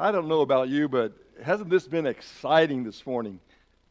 I don't know about you, but hasn't this been exciting this morning?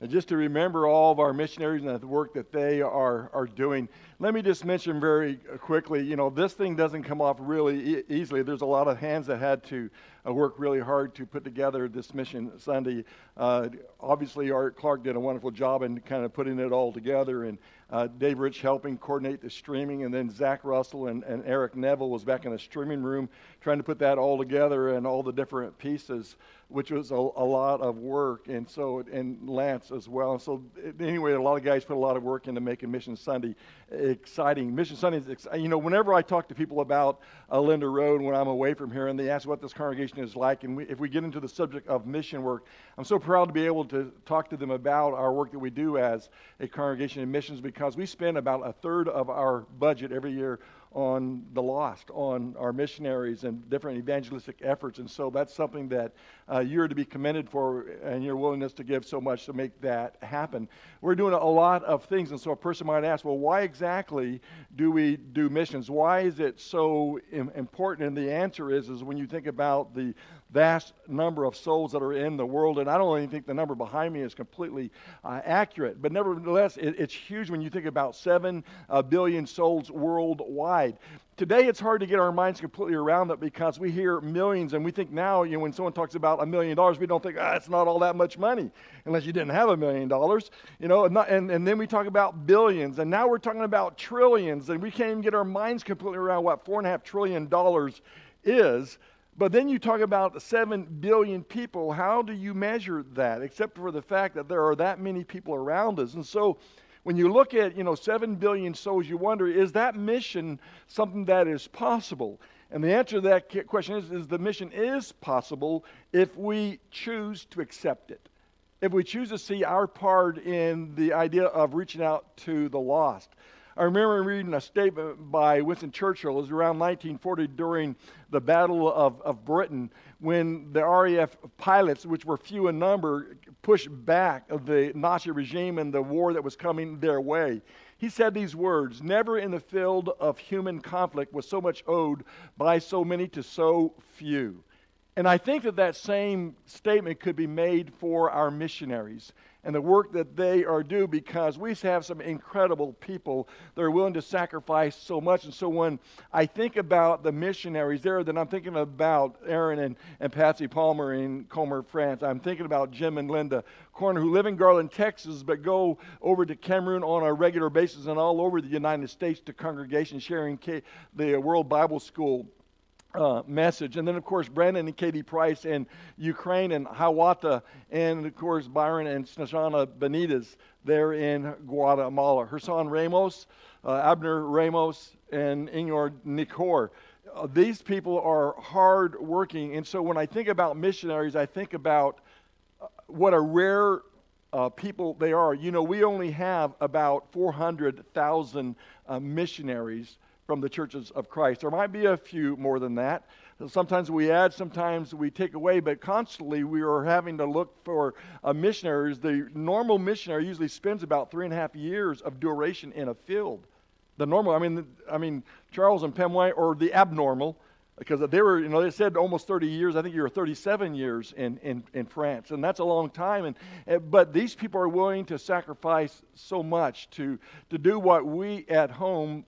And just to remember all of our missionaries and the work that they are, are doing. Let me just mention very quickly you know, this thing doesn't come off really e- easily. There's a lot of hands that had to uh, work really hard to put together this Mission Sunday. Uh, obviously, Art Clark did a wonderful job in kind of putting it all together, and uh, Dave Rich helping coordinate the streaming, and then Zach Russell and, and Eric Neville was back in the streaming room trying to put that all together and all the different pieces, which was a, a lot of work. And so, and Lance as well. And so, anyway, a lot of guys put a lot of work into making Mission Sunday exciting. Mission Sunday is, you know, whenever I talk to people about uh, Linda Road when I'm away from here and they ask what this congregation is like, and we, if we get into the subject of mission work, I'm so proud to be able to talk to them about our work that we do as a congregation in missions because we spend about a third of our budget every year on the lost, on our missionaries and different evangelistic efforts. And so that's something that uh, you're to be commended for and your willingness to give so much to make that happen. We're doing a lot of things. And so a person might ask, well, why exactly do we do missions? Why is it so important? And the answer is, is when you think about the vast number of souls that are in the world. And I don't even think the number behind me is completely uh, accurate. But nevertheless, it, it's huge when you think about 7 uh, billion souls worldwide. Today, it's hard to get our minds completely around that because we hear millions, and we think now, you know, when someone talks about a million dollars, we don't think, ah, it's not all that much money, unless you didn't have a million dollars, you know. And, not, and, and then we talk about billions, and now we're talking about trillions, and we can't even get our minds completely around what four and a half trillion dollars is. But then you talk about 7 billion people. How do you measure that, except for the fact that there are that many people around us? And so when you look at, you know, 7 billion souls, you wonder, is that mission something that is possible? And the answer to that question is, is the mission is possible if we choose to accept it. If we choose to see our part in the idea of reaching out to the lost. I remember reading a statement by Winston Churchill. It was around 1940 during the Battle of, of Britain when the RAF pilots, which were few in number, pushed back the Nazi regime and the war that was coming their way. He said these words Never in the field of human conflict was so much owed by so many to so few. And I think that that same statement could be made for our missionaries and the work that they are due because we have some incredible people that are willing to sacrifice so much. And so when I think about the missionaries there, then I'm thinking about Aaron and, and Patsy Palmer in Comer, France. I'm thinking about Jim and Linda Corner who live in Garland, Texas, but go over to Cameroon on a regular basis and all over the United States to congregations sharing the World Bible School uh, message. And then, of course, Brandon and Katie Price in Ukraine and Hiawatha, and of course, Byron and Snezana Benitez there in Guatemala. Her son Ramos, uh, Abner Ramos, and Inor Nikor. Uh, these people are hard working. And so when I think about missionaries, I think about uh, what a rare uh, people they are. You know, we only have about 400,000 uh, missionaries from the churches of Christ. There might be a few more than that. Sometimes we add, sometimes we take away, but constantly we are having to look for uh, missionaries. The normal missionary usually spends about three and a half years of duration in a field. The normal, I mean, I mean Charles and Pam White, or the abnormal, because they were, you know, they said almost 30 years. I think you were 37 years in, in, in France, and that's a long time. And but these people are willing to sacrifice so much to to do what we at home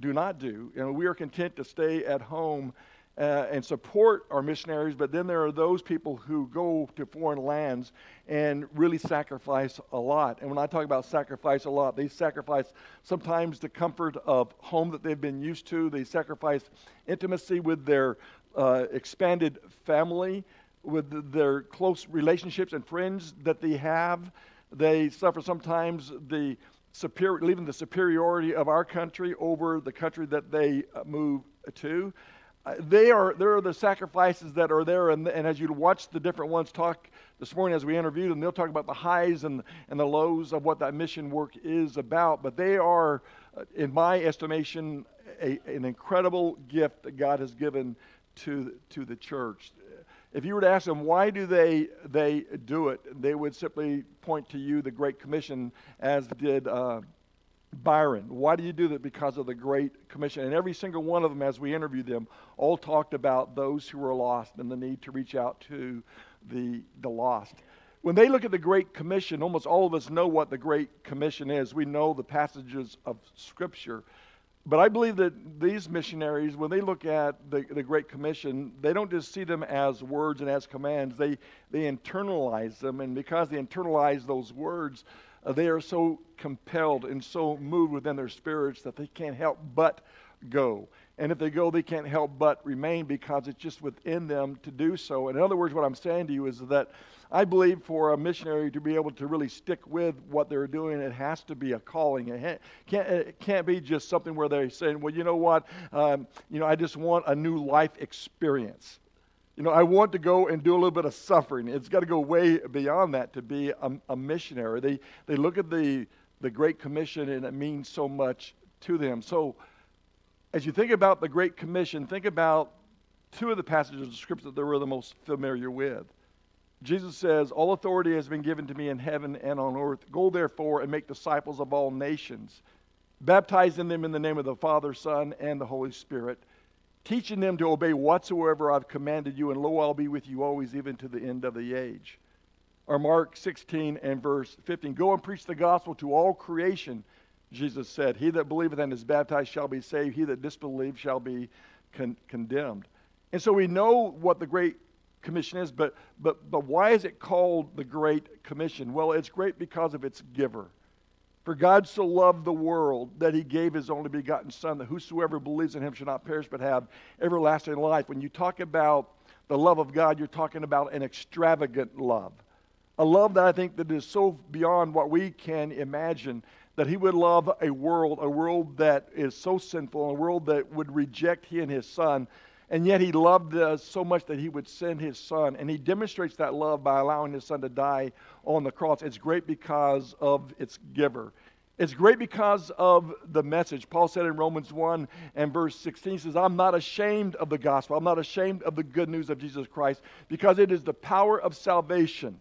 do not do. And we are content to stay at home uh, and support our missionaries, but then there are those people who go to foreign lands and really sacrifice a lot. And when I talk about sacrifice a lot, they sacrifice sometimes the comfort of home that they've been used to, they sacrifice intimacy with their uh, expanded family, with their close relationships and friends that they have. They suffer sometimes the superior, leaving the superiority of our country over the country that they uh, move to. Uh, they are there are the sacrifices that are there, and, and as you watch the different ones talk this morning as we interviewed them, they'll talk about the highs and, and the lows of what that mission work is about. But they are, uh, in my estimation, a, an incredible gift that God has given to, to the church if you were to ask them why do they they do it, they would simply point to you the Great Commission, as did uh, Byron. Why do you do that? Because of the Great Commission. And every single one of them, as we interviewed them, all talked about those who were lost and the need to reach out to the, the lost. When they look at the Great Commission, almost all of us know what the Great Commission is. We know the passages of Scripture. But I believe that these missionaries, when they look at the, the Great Commission, they don't just see them as words and as commands. They, they internalize them. And because they internalize those words, uh, they are so compelled and so moved within their spirits that they can't help but go. And if they go, they can't help but remain because it's just within them to do so. in other words, what I'm saying to you is that I believe for a missionary to be able to really stick with what they're doing, it has to be a calling. It can't, it can't be just something where they're saying, well, you know what, um, you know, I just want a new life experience. You know, I want to go and do a little bit of suffering. It's got to go way beyond that to be a, a missionary. They, they look at the, the Great Commission and it means so much to them. So, as you think about the Great Commission, think about two of the passages of Scripture that we're the most familiar with. Jesus says, All authority has been given to me in heaven and on earth. Go therefore and make disciples of all nations, baptizing them in the name of the Father, Son, and the Holy Spirit teaching them to obey whatsoever I've commanded you, and lo, I'll be with you always, even to the end of the age. Or Mark 16 and verse 15 Go and preach the gospel to all creation, Jesus said. He that believeth and is baptized shall be saved, he that disbelieves shall be con- condemned. And so we know what the Great Commission is, but, but, but why is it called the Great Commission? Well, it's great because of its giver. For God so loved the world that he gave his only begotten Son, that whosoever believes in him shall not perish but have everlasting life. When you talk about the love of God, you're talking about an extravagant love. A love that I think that is so beyond what we can imagine that he would love a world, a world that is so sinful, a world that would reject he and his son, and yet he loved us so much that he would send his son. And he demonstrates that love by allowing his son to die on the cross. It's great because of its giver. It's great because of the message. Paul said in Romans 1 and verse 16, he says, I'm not ashamed of the gospel. I'm not ashamed of the good news of Jesus Christ because it is the power of salvation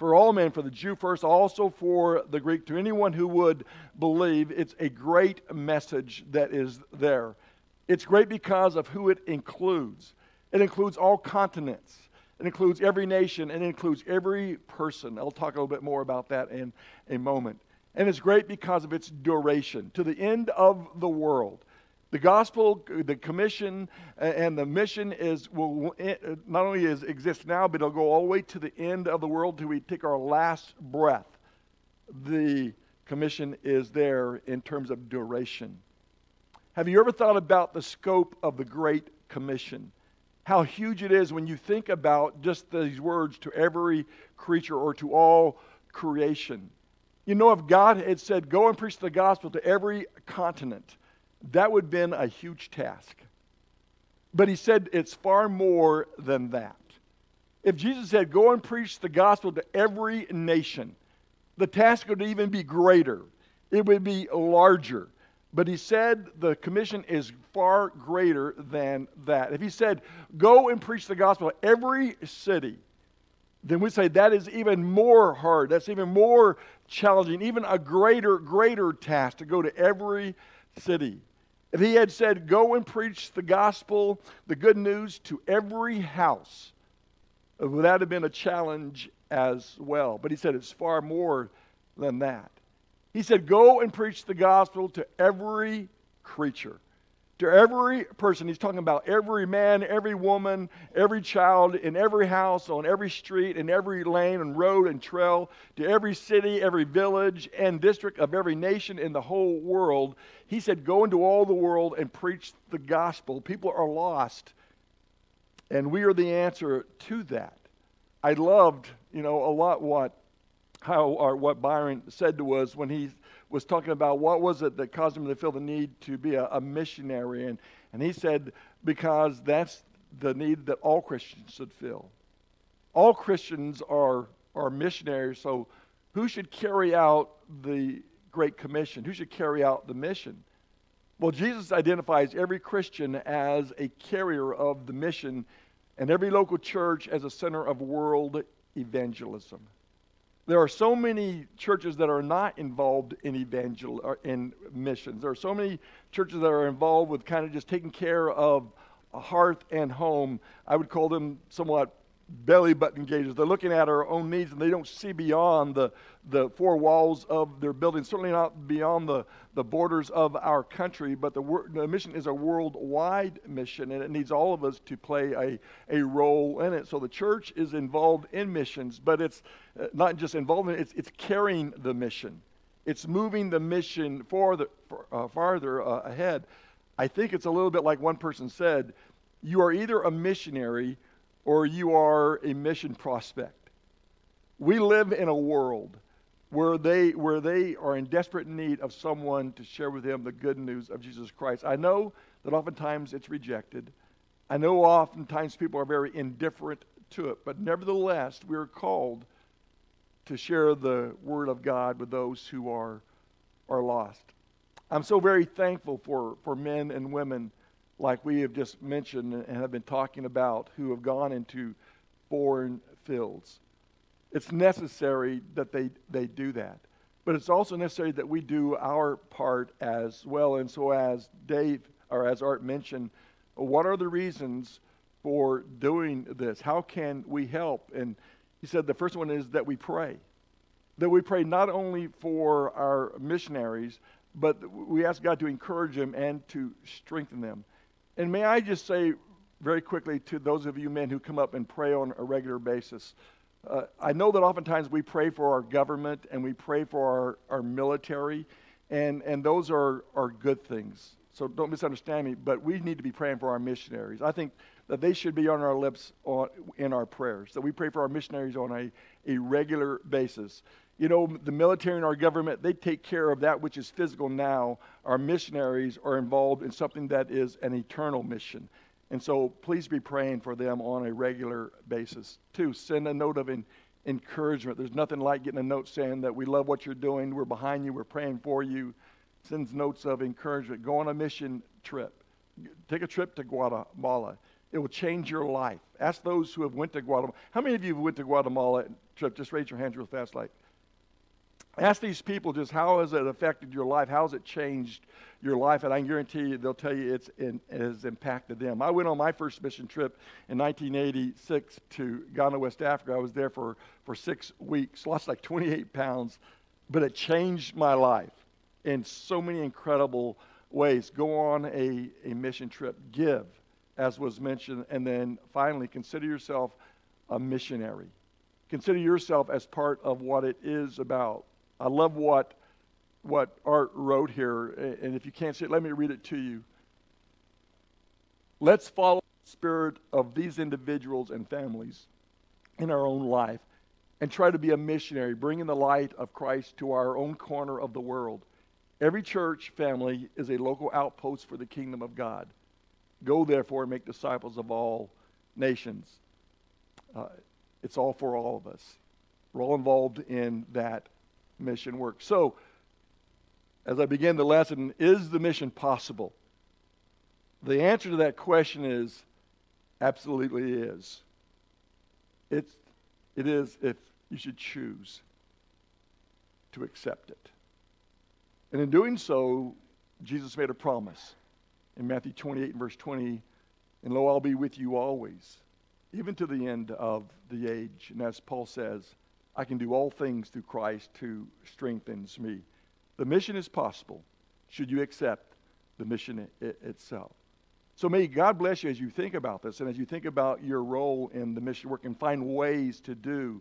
for all men, for the Jew first, also for the Greek, to anyone who would believe. It's a great message that is there. It's great because of who it includes. It includes all continents. It includes every nation and it includes every person. I'll talk a little bit more about that in a moment. And it's great because of its duration to the end of the world. The gospel, the commission, and the mission is will eh, eh, not only is exist now, but it'll go all the way to the end of the world till we take our last breath. The commission is there in terms of duration. Have you ever thought about the scope of the Great Commission? How huge it is when you think about just these words to every creature or to all creation. You know, if God had said, Go and preach the gospel to every continent, that would have been a huge task. But he said it's far more than that. If Jesus said, Go and preach the gospel to every nation, the task would even be greater, it would be larger. But he said the commission is far greater than that. If he said, go and preach the gospel to every city, then we say that is even more hard. That's even more challenging, even a greater, greater task to go to every city. If he had said, go and preach the gospel, the good news to every house, would that have been a challenge as well? But he said it's far more than that. He said, Go and preach the gospel to every creature, to every person. He's talking about every man, every woman, every child, in every house, on every street, in every lane and road and trail, to every city, every village and district of every nation in the whole world. He said, Go into all the world and preach the gospel. People are lost, and we are the answer to that. I loved, you know, a lot what how or what Byron said to us when he was talking about what was it that caused him to feel the need to be a, a missionary. And, and he said, because that's the need that all Christians should feel. All Christians are, are missionaries, so who should carry out the Great Commission? Who should carry out the mission? Well, Jesus identifies every Christian as a carrier of the mission and every local church as a center of world evangelism. There are so many churches that are not involved in evangel in missions. There are so many churches that are involved with kind of just taking care of a hearth and home. I would call them somewhat belly button gauges. They're looking at our own needs and they don't see beyond the, the four walls of their building, certainly not beyond the, the borders of our country. But the, the mission is a worldwide mission and it needs all of us to play a, a role in it. So the church is involved in missions, but it's uh, not just involvement, it's, it's carrying the mission. It's moving the mission farther, uh, farther uh, ahead. I think it's a little bit like one person said you are either a missionary or you are a mission prospect. We live in a world where they, where they are in desperate need of someone to share with them the good news of Jesus Christ. I know that oftentimes it's rejected. I know oftentimes people are very indifferent to it, but nevertheless, we are called to share the word of God with those who are, are lost. I'm so very thankful for, for men and women like we have just mentioned and have been talking about, who have gone into foreign fields. It's necessary that they, they do that. But it's also necessary that we do our part as well. And so, as Dave, or as Art mentioned, what are the reasons for doing this? How can we help? And he said the first one is that we pray. That we pray not only for our missionaries, but we ask God to encourage them and to strengthen them. And may I just say very quickly to those of you men who come up and pray on a regular basis, uh, I know that oftentimes we pray for our government and we pray for our, our military, and, and those are, are good things. So don't misunderstand me, but we need to be praying for our missionaries. I think that they should be on our lips on, in our prayers, that we pray for our missionaries on a, a regular basis you know, the military and our government, they take care of that which is physical now. Our missionaries are involved in something that is an eternal mission. And so please be praying for them on a regular basis. Two, send a note of in, encouragement. There's nothing like getting a note saying that we love what you're doing, we're behind you, we're praying for you. Sends notes of encouragement. Go on a mission trip. Take a trip to Guatemala. It will change your life. Ask those who have went to Guatemala. How many of you have went to Guatemala trip? Just raise your hands real fast like Ask these people just how has it affected your life? How has it changed your life? And I guarantee you they'll tell you it's in, it has impacted them. I went on my first mission trip in 1986 to Ghana, West Africa. I was there for, for six weeks, lost like 28 pounds, but it changed my life in so many incredible ways. Go on a, a mission trip, give, as was mentioned, and then finally consider yourself a missionary. Consider yourself as part of what it is about I love what, what Art wrote here, and if you can't see it, let me read it to you. Let's follow the spirit of these individuals and families in our own life and try to be a missionary, bringing the light of Christ to our own corner of the world. Every church family is a local outpost for the kingdom of God. Go, therefore, and make disciples of all nations. Uh, it's all for all of us. We're all involved in that mission work. So, as I begin the lesson, is the mission possible? The answer to that question is absolutely is. It's, it is if you should choose to accept it. And in doing so, Jesus made a promise in Matthew 28 and verse 20 And lo, I'll be with you always, even to the end of the age. And as Paul says, I can do all things through Christ who strengthens me. The mission is possible should you accept the mission it, itself. So may God bless you as you think about this and as you think about your role in the mission work and find ways to do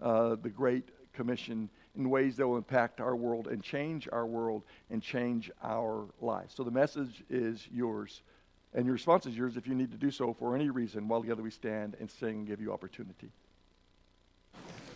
uh, the Great Commission in ways that will impact our world and change our world and change our lives. So the message is yours. And your response is yours if you need to do so for any reason while together we stand and sing and give you opportunity.